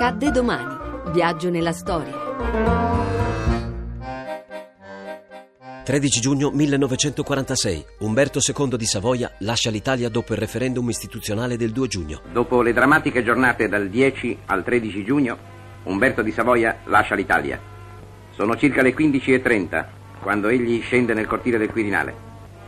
Accadde domani. Viaggio nella storia. 13 giugno 1946. Umberto II di Savoia lascia l'Italia dopo il referendum istituzionale del 2 giugno. Dopo le drammatiche giornate dal 10 al 13 giugno, Umberto di Savoia lascia l'Italia. Sono circa le 15.30 quando egli scende nel cortile del Quirinale.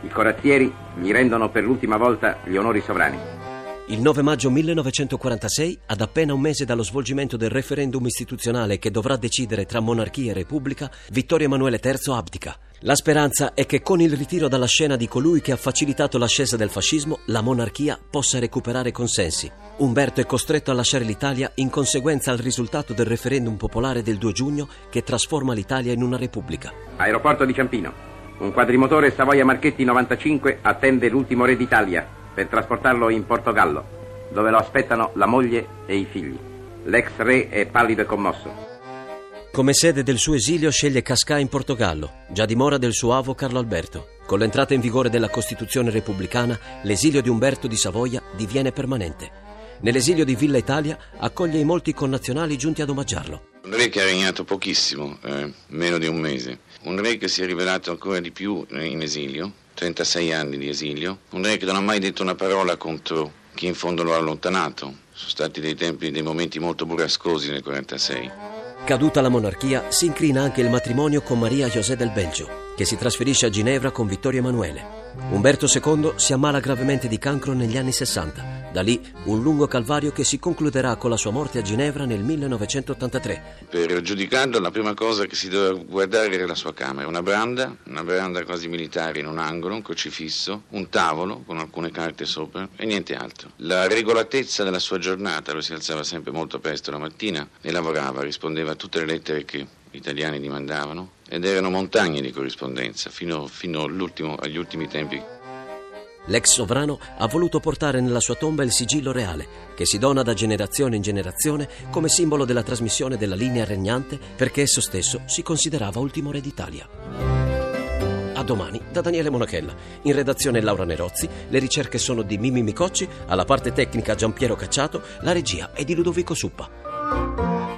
I corazzieri gli rendono per l'ultima volta gli onori sovrani. Il 9 maggio 1946, ad appena un mese dallo svolgimento del referendum istituzionale che dovrà decidere tra monarchia e repubblica, Vittorio Emanuele III abdica. La speranza è che con il ritiro dalla scena di colui che ha facilitato l'ascesa del fascismo, la monarchia possa recuperare consensi. Umberto è costretto a lasciare l'Italia in conseguenza al risultato del referendum popolare del 2 giugno che trasforma l'Italia in una repubblica. Aeroporto di Ciampino. Un quadrimotore Savoia Marchetti 95 attende l'ultimo re d'Italia, per trasportarlo in Portogallo, dove lo aspettano la moglie e i figli. L'ex re è pallido e commosso. Come sede del suo esilio sceglie Cascà in Portogallo, già dimora del suo avo Carlo Alberto. Con l'entrata in vigore della Costituzione repubblicana, l'esilio di Umberto di Savoia diviene permanente. Nell'esilio di Villa Italia accoglie i molti connazionali giunti ad omaggiarlo. Un re che ha regnato pochissimo, eh, meno di un mese. Un re che si è rivelato ancora di più in esilio, 36 anni di esilio. Un re che non ha mai detto una parola contro chi in fondo lo ha allontanato. Sono stati dei tempi, dei momenti molto burrascosi nel 46. Caduta la monarchia, si incrina anche il matrimonio con Maria José del Belgio, che si trasferisce a Ginevra con Vittorio Emanuele. Umberto II si ammala gravemente di cancro negli anni 60. Da lì un lungo calvario che si concluderà con la sua morte a Ginevra nel 1983. Per giudicarlo la prima cosa che si doveva guardare era la sua camera, una branda, una branda quasi militare in un angolo, un crocifisso, un tavolo con alcune carte sopra e niente altro. La regolatezza della sua giornata, lui si alzava sempre molto presto la mattina e lavorava, rispondeva a tutte le lettere che gli italiani gli mandavano ed erano montagne di corrispondenza fino, fino agli ultimi tempi. L'ex sovrano ha voluto portare nella sua tomba il sigillo reale, che si dona da generazione in generazione come simbolo della trasmissione della linea regnante, perché esso stesso si considerava ultimo re d'Italia. A domani da Daniele Monachella. In redazione Laura Nerozzi, le ricerche sono di Mimi Micocci, alla parte tecnica Giampiero Cacciato, la regia è di Ludovico Suppa.